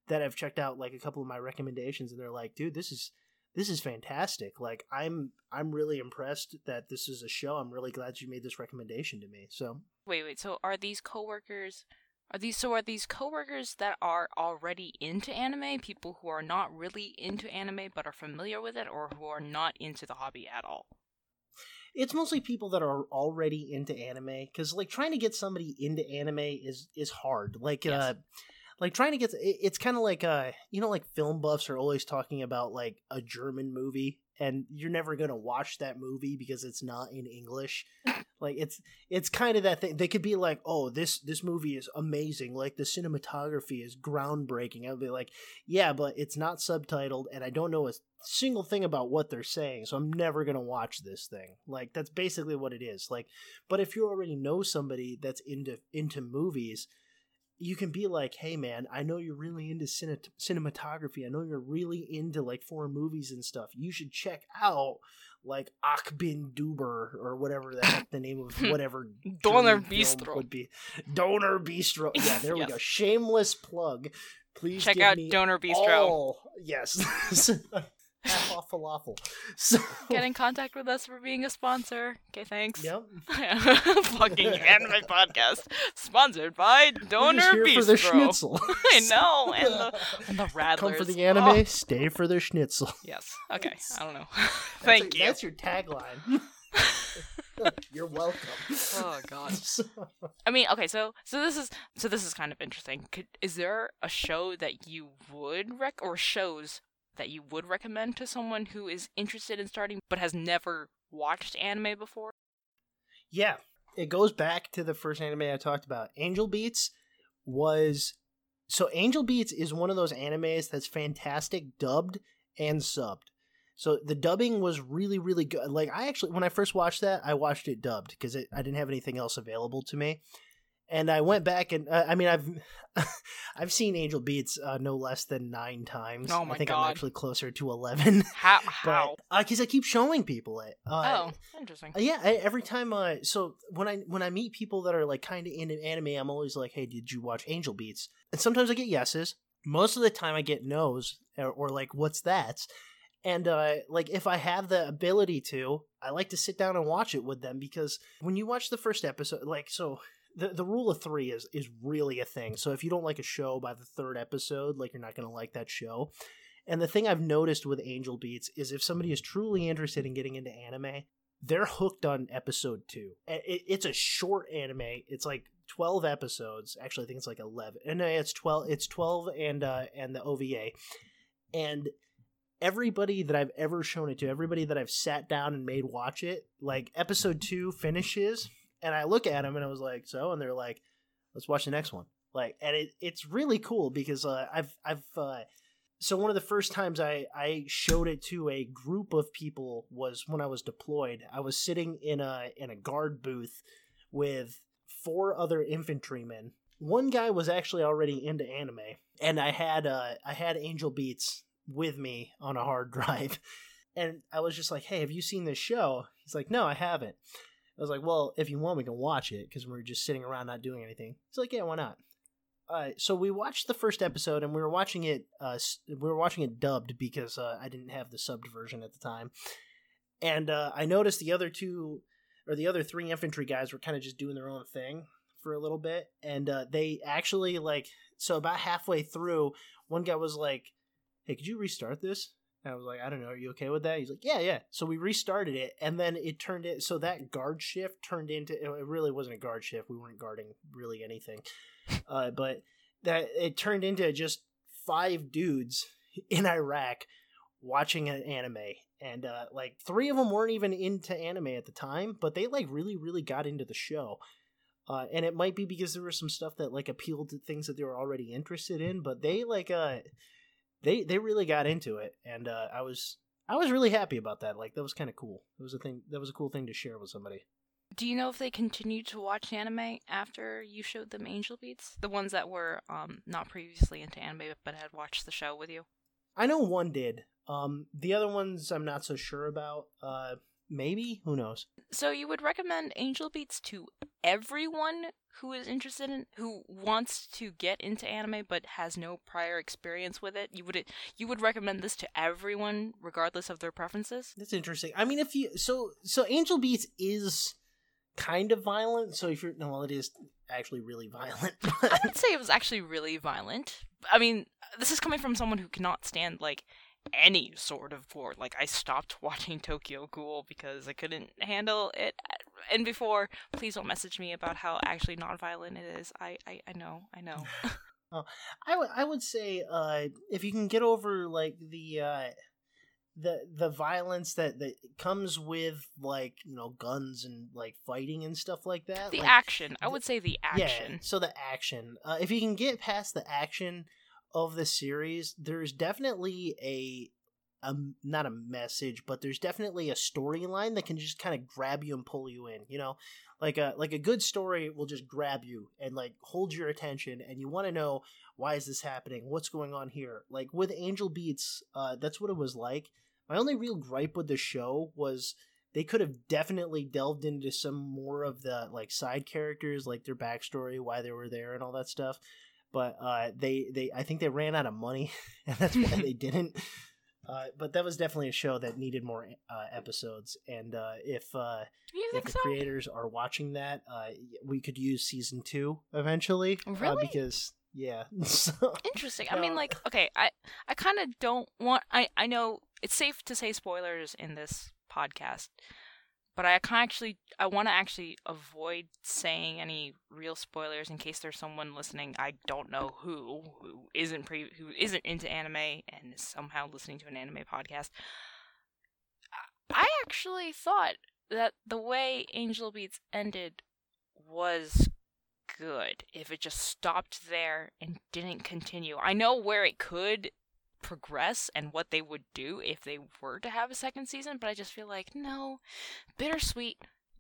that have checked out like a couple of my recommendations, and they're like, "Dude, this is this is fantastic. Like, I'm I'm really impressed that this is a show. I'm really glad you made this recommendation to me." So Wait, wait. So are these coworkers? Are these so? Are these coworkers that are already into anime? People who are not really into anime but are familiar with it, or who are not into the hobby at all? it's mostly people that are already into anime because like trying to get somebody into anime is is hard. Like Yes. uh like trying to get it, it's kind of like uh you know like film buffs are always talking about like a german movie and you're never going to watch that movie because it's not in english. (laughs) Like it's it's kind of that thing they could be like oh this this movie is amazing like the cinematography is groundbreaking. I'll be like yeah but it's not subtitled and i don't know a single thing about what they're saying so i'm never going to watch this thing. Like that's basically what it is. Like but if you already know somebody that's into into movies you can be like, hey man, I know you're really into cine- cinematography. I know you're really into like foreign movies and stuff. You should check out like Akbin Duber or whatever the heck the name of (laughs) whatever Donor Bistro. would be. Donor Bistro. (laughs) Yeah, there we go. Shameless plug. Please Check out Donor Bistro. all- Yes. (laughs) Half off falafel. (laughs) So Get in contact with us for being a sponsor. Okay, thanks. Yep. (laughs) Fucking anime (laughs) podcast sponsored by We're Donor here Bistro. for the schnitzel. I know, and the and the rattlers. Come for the anime, Oh, stay for the schnitzel. yes. Okay. I don't know. That's Thank a- you. That's your tagline. You're welcome. Oh God. I mean, okay, so so this is so this is kind of interesting. Could is there a show that you would rec or shows that you would recommend to someone who is interested in starting but has never watched anime before? yeah, it goes back to the first anime I talked about. Angel Beats was so Angel Beats is one of those animes that's fantastic dubbed and subbed. So the dubbing was really really good. Like I actually when I first watched that, I watched it dubbed because I didn't have anything else available to me. And I went back and uh, I mean I've (laughs) I've seen Angel Beats uh, no less than 9 times. Oh my I think God. I'm actually closer to 11. (laughs) How because I keep showing people it. Uh, oh, interesting. uh, yeah, I, every time. Uh, so when I when I meet people that are like kind of into anime, I'm always like, "Hey, did you watch Angel Beats?" And sometimes I get yeses. Most of the time, I get nos or, or like, "What's that?" And uh, like, if I have the ability to, I like to sit down and watch it with them because when you watch the first episode, like, so the the rule of three is is really a thing. So if you don't like a show by the third episode, like, you're not gonna like that show. And the thing I've noticed with Angel Beats is if somebody is truly interested in getting into anime, they're hooked on episode two. It- it's a short anime. It's like twelve episodes. Actually, I think it's like eleven. And no, it's twelve. It's twelve and uh, and the OVA. And everybody that I've ever shown it to, everybody that I've sat down and made watch it, like episode two finishes, and I look at them and I was like, so, and they're like, let's watch the next one. Like, and it, it's really cool because uh, I've I've uh, so one of the first times I I showed it to a group of people was when I was deployed. I was sitting in a in a guard booth with four other infantrymen. One guy was actually already into anime, and I had uh I had Angel Beats with me on a hard (laughs) drive, and I was just like, "Hey, have you seen this show?" He's like, "No, I haven't." I was like, well, if you want, we can watch it because we're just sitting around not doing anything. He's like, yeah, why not? Uh, so we watched the first episode, and we were watching it. Uh, we were watching it dubbed because uh, I didn't have the subbed version at the time, and uh, I noticed the other two or the other three infantry guys were kind of just doing their own thing for a little bit, and uh, they actually like so about halfway through, one guy was like, "Hey, could you restart this?" And I was like, "I don't know. Are you okay with that?" He's like, "Yeah, yeah." So we restarted it, and then it turned it so that guard shift turned into it really wasn't a guard shift. We weren't guarding really anything, (laughs) uh, but that it turned into just five dudes in Iraq watching an anime and uh, like three of them weren't even into anime at the time but they like really really got into the show uh, and it might be because there was some stuff that like appealed to things that they were already interested in but they like uh they they really got into it and uh, i was i was really happy about that like that was kind of cool it was a thing that was a cool thing to share with somebody Do you know if they continued to watch anime after you showed them Angel Beats? The ones that were um not previously into anime but had watched the show with you? i know one did um the other ones i'm not so sure about uh maybe who knows So you would recommend Angel Beats to everyone who is interested in who wants to get into anime but has no prior experience with it? You would you would recommend this to everyone regardless of their preferences? That's interesting. I mean, if you so so Angel Beats is kind of violent. So if you're no, well, it is actually really violent. (laughs) I would say it was actually really violent. I mean, this is coming from someone who cannot stand like any sort of gore. Like I stopped (laughs) watching Tokyo Ghoul because I couldn't handle it. And before, please don't message me about how actually non-violent it is. I I, I know, I know. (laughs) I would I would say uh, if you can get over like the uh, the the violence that that comes with like you know guns and like fighting and stuff like that. the like, action. I would say the action. Yeah, action. so the action. Uh, if you can get past the action of the series, there's definitely a, a not a message, but there's definitely a storyline that can just kind of grab you and pull you in. You know, like a like a good story will just grab you and like hold your attention, and you want to know why is this happening, what's going on here. Like with Angel Beats, uh, that's what it was like. My only real gripe with the show was they could have definitely delved into some more of the like side characters like their backstory why they were there and all that stuff but uh they they i think they ran out of money (laughs) and that's why they (laughs) didn't uh but that was definitely a show that needed more uh episodes and uh if uh if the so? creators are watching that uh we could use season two eventually uh, Really? because yeah (laughs) so Interesting. I mean, like, okay, I I kind of don't want. I I know it's safe to say spoilers in this podcast, but I can actually I want to actually avoid saying any real spoilers in case there's someone listening I don't know who who isn't pre who isn't into anime and is somehow listening to an anime podcast. I- I actually thought that the way Angel Beats ended was good if it just stopped there and didn't continue. I know where it could progress and what they would do if they were to have a second season, but I just feel like no, bittersweet.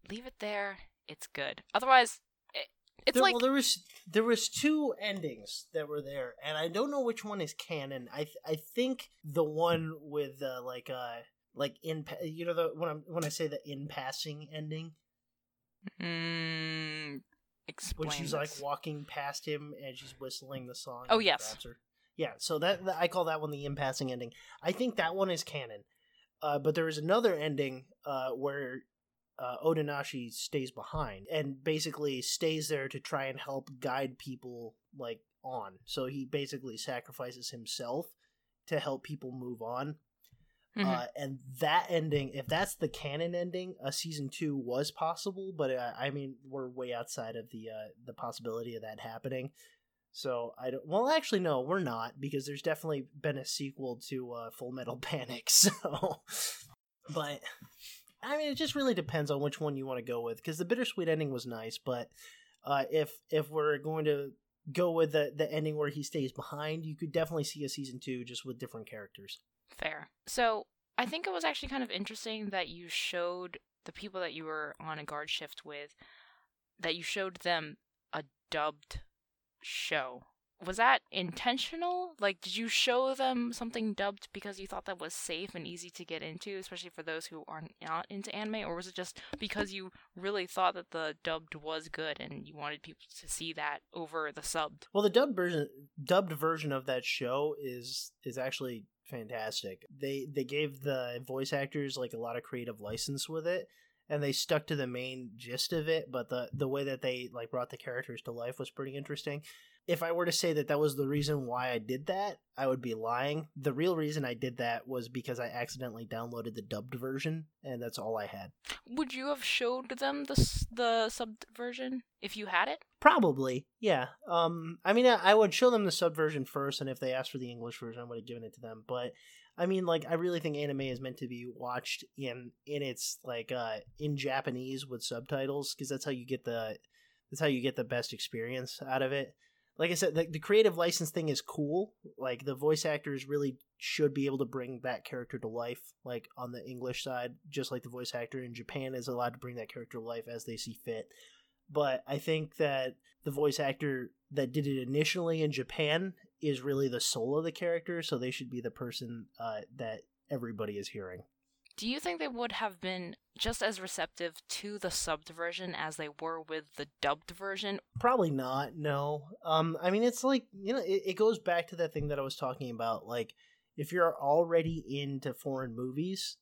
Leave it there. It's good. Otherwise, it, it's there, like well, there was there was two endings that were there, and I don't know which one is canon. I th- I think the one with uh, like uh like in pa- you know the when I'm when I say the in passing ending mm, explain when she's this. like walking past him and she's whistling the song. Oh, yes. Yeah, so that, that I call that one the in passing ending. I think that one is canon. Uh, but there is another ending uh, where uh, Otonashi stays behind and basically stays there to try and help guide people like on. So he basically sacrifices himself to help people move on. Mhm. Uh, and that ending, if that's the canon ending, a season two was possible, but uh, I mean, we're way outside of the uh, the possibility of that happening. So I don't. Well, actually, no, we're not because there's definitely been a sequel to uh, Full Metal (laughs) Panic. So, but I mean, it just really depends on which one you want to go with. Because the bittersweet ending was nice, but uh, if if we're going to go with the the ending where he stays behind, you could definitely see a season two just with different characters. Fair. So I think it was actually kind of interesting that you showed the people that you were on a guard shift with, that you showed them a dubbed show was that intentional? Like, did you show them something dubbed because you thought that was safe and easy to get into, especially for those who are not into anime, or was it just because you really thought that the dubbed was good and you wanted people to see that over the subbed? Well, the dubbed version, dubbed version of that show is is actually fantastic. They they gave the voice actors like a lot of creative license with it and they stuck to the main gist of it, but the the way that they like brought the characters to life was pretty interesting if I were to say that that was the reason why I did that, I would be lying. The real reason I did that was because I accidentally downloaded the dubbed version, and that's all I had. Would you have showed them the the sub version if you had it? Probably, yeah. Um, I mean, I, I would show them the sub version first, and if they asked for the English version, I would have given it to them. But I mean, like, I really think anime is meant to be watched in in its like uh in Japanese with subtitles because that's how you get the that's how you get the best experience out of it like I said, the, the creative license thing is cool. Like the voice actors really should be able to bring that character to life, like on the English side, just like the voice actor in Japan is allowed to bring that character to life as they see fit. But I think that the voice actor that did it initially in Japan is really the soul of the character, so they should be the person uh, that everybody is hearing. Do you think they would have been just as receptive to the subbed version as they were with the dubbed version? Probably not. No. Um. I mean, it's like you know, it, it goes back to that thing that I was talking about. Like, if you're already into foreign movies,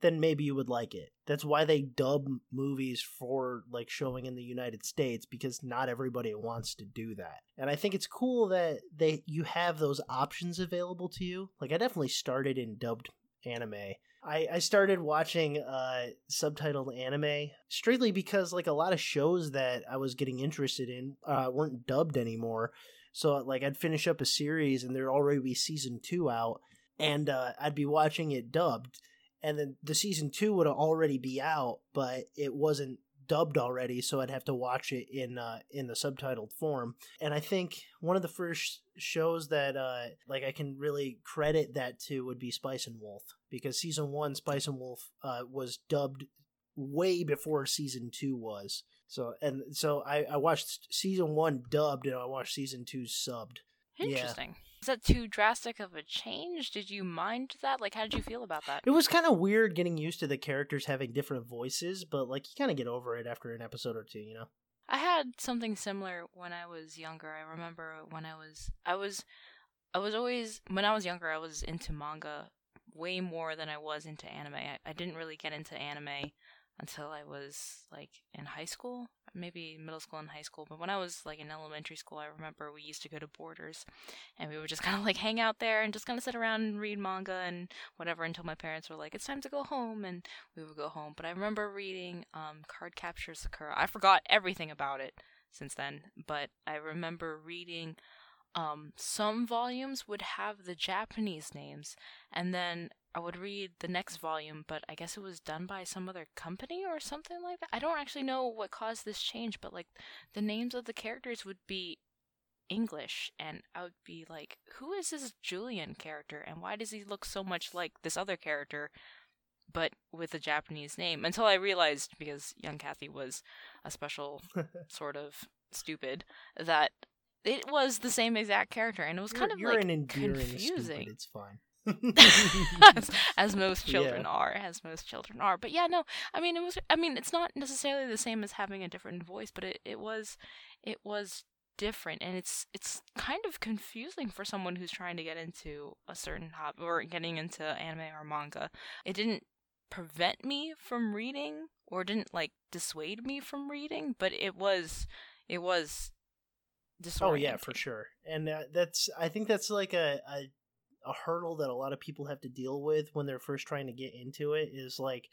then maybe you would like it. That's why they dub movies for like showing in the United States because not everybody wants to do that. And I think it's cool that they you have those options available to you. Like I definitely started in dubbed anime I, I started watching uh, subtitled anime strictly because like a lot of shows that I was getting interested in uh, weren't dubbed anymore. So like I'd finish up a series and there'd already be season two out, and uh, I'd be watching it dubbed, and then the season two would already be out, but it wasn't dubbed already, so I'd have to watch it in uh, in the subtitled form. And I think one of the first shows that uh, like I can really credit that to would be Spice and Wolf because season one Spice and Wolf uh, was dubbed way before season two was. So and so I, I watched season one dubbed and I watched season two subbed. Interesting. Yeah. Is that too drastic of a change? Did you mind that? Like, how did you feel about that? It was kind of weird getting used to the characters having different voices, but like you kind of get over it after an episode or two, you know. I had something similar when I was younger. I remember when I was I was I was always when I was younger I was into manga way more than I was into anime. I, I didn't really get into anime until I was like in high school, maybe middle school and high school. But when I was like in elementary school, I remember we used to go to Borders and we would just kind of like hang out there and just kind of sit around and read manga and whatever until my parents were like, it's time to go home. And we would go home. But I remember reading um, Cardcaptor Sakura. I forgot everything about it since then, but I remember reading um, some volumes would have the Japanese names, and then I would read the next volume, but I guess it was done by some other company or something like that. I don't actually know what caused this change, but like the names of the characters would be English, and I would be like, who is this Julian character, and why does he look so much like this other character? But with a Japanese name, until I realized because young Kathy was a special (laughs) sort of stupid that it was the same exact character, and it was you're, kind of you're like an confusing. Stupid, it's fine. As, (laughs) as, most (laughs) children yeah. are, as most children are. But yeah, no, I mean it was. I mean it's not necessarily the same as having a different voice, but it, it was, it was different, and it's it's kind of confusing for someone who's trying to get into a certain hobby or getting into anime or manga. It didn't prevent me from reading or didn't like dissuade me from reading, but it was it was Oh yeah, for sure. And uh, that's I think that's like a, a a hurdle that a lot of people have to deal with when they're first trying to get into it is like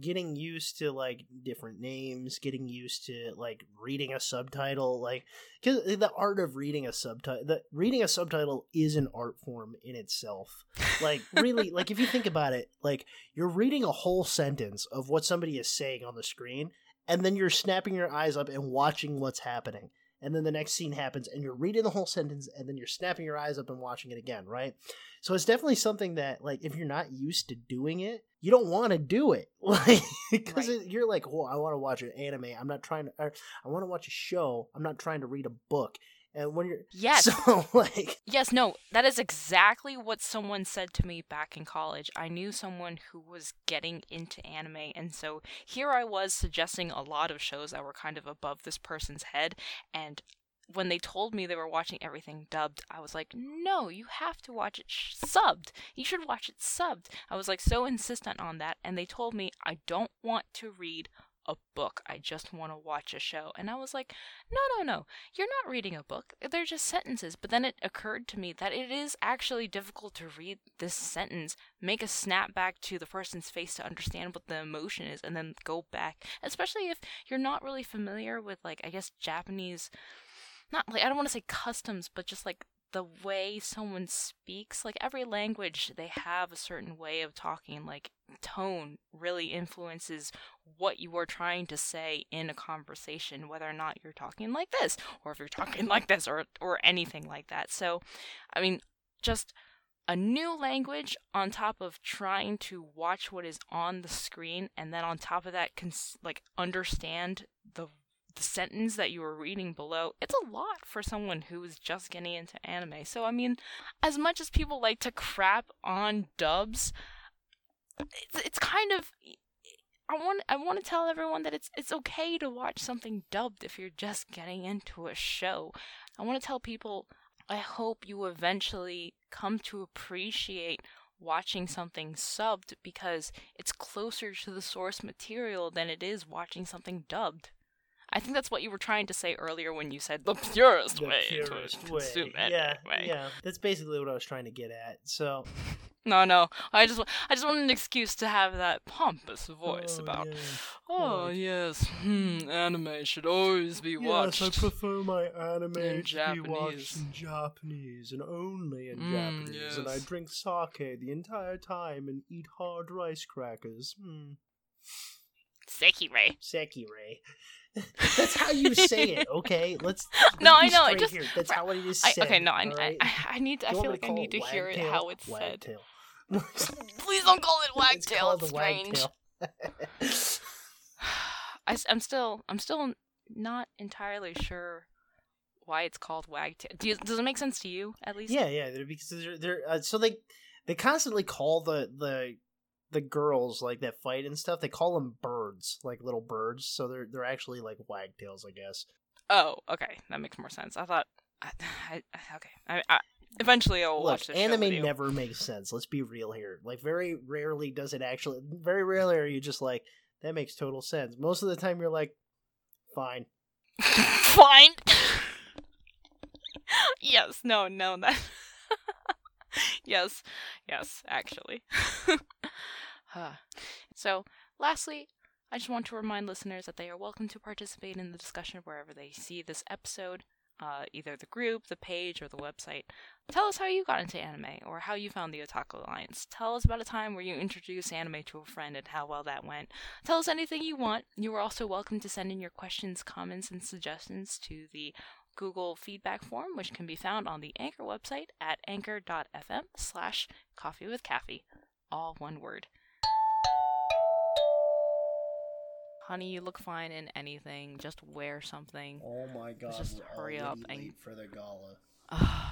getting used to like different names, getting used to like reading a subtitle, like because the art of reading a subtitle, the reading a subtitle is an art form in itself. Like really, like if you think about it, like you're reading a whole sentence of what somebody is saying on the screen, and then you're snapping your eyes up and watching what's happening and then the next scene happens and you're reading the whole sentence and then you're snapping your eyes up and watching it again right? So it's definitely something that like if you're not used to doing it you don't want to do it. (laughs) Like because right. you're like well i want to watch an anime. I'm not trying to i want to watch a show. I'm not trying to read a book And when you're (laughs) Yes. so like Yes, no, that is exactly what someone said to me back in college. I knew someone who was getting into anime, and so here I was suggesting a lot of shows that were kind of above this person's head, and when they told me they were watching everything dubbed, I was like, no, you have to watch it sh- subbed. You should watch it subbed. I was like so insistent on that, and they told me I don't want to read a book. I just want to watch a show. And I was like, no, no, no. You're not reading a book. They're just sentences. But then it occurred to me that it is actually difficult to read this sentence, make a snap back to the person's face to understand what the emotion is, and then go back. Especially if you're not really familiar with, like, I guess Japanese, not like, I don't want to say customs, but just like the way someone speaks. Like, every language, they have a certain way of talking. Like, tone really influences what you are trying to say in a conversation, whether or not you're talking like this, or if you're talking (laughs) like this, or or anything like that. So, I mean, just a new language on top of trying to watch what is on the screen, and then on top of that, cons- like understand the the sentence that you were reading below, it's a lot for someone who is just getting into anime. So, I mean, as much as people like to crap on dubs, it's, it's kind of I want I want to tell everyone that it's it's okay to watch something dubbed if you're just getting into a show. I want to tell people I hope you eventually come to appreciate watching something subbed because it's closer to the source material than it is watching something dubbed. I think that's what you were trying to say earlier when you said the purest the way purest to way. consume Yeah, anime. yeah. That's basically what I was trying to get at. So No, no. I just I just wanted an excuse to have that pompous voice Oh, about yeah. Oh Right. yes, hmm, anime should always be watched. Yes, I prefer my anime in to be watched in Japanese and only in Mm, Japanese. And I drink sake the entire time and eat hard rice crackers. Hmm. Sekirei. Sekirei. (laughs) That's how you say it, okay? (laughs) Let's. No, I know, it just- Here. That's how it is I, said. okay, no, I, alright? I, I need to, I feel like I need to hear it how it's said. Wagtail. (laughs) Please don't call it (laughs) wagtail. called It's, the strange. wagtail. (laughs) (sighs) I, am still I'm still not entirely sure why it's called wagtail. Do you, does it make sense to you at least? Yeah, yeah, they're, because they're they're uh, so they they constantly call the the the girls like that fight and stuff. They call them birds, like little birds. So they're they're actually like wagtails, I guess. Oh, okay, that makes more sense. I thought. I, (sighs) I, okay. I, I, eventually, I'll Look, watch the anime never makes sense. Let's be real here. Like very rarely does it actually. Very rarely are you just like that makes total sense. Most of the time you're like, fine. (laughs) Fine. yes. No. No. That. (laughs) yes. Yes. Actually. (laughs) Huh. so, lastly, I just want to remind listeners that they are welcome to participate in the discussion wherever they see this episode, uh, either the group, the page, or the website. Tell us how you got into anime, or how you found the Otaku Alliance. Tell us about a time where you introduced anime to a friend and how well that went. Tell us anything you want. You are also welcome to send in your questions, comments, and suggestions to the Google feedback form, which can be found on the Anchor website at anchor.fm slash coffee with. All one word. Honey, you look fine in anything. Just wear something. Oh my god, just hurry up and- for the gala. (sighs) (sighs)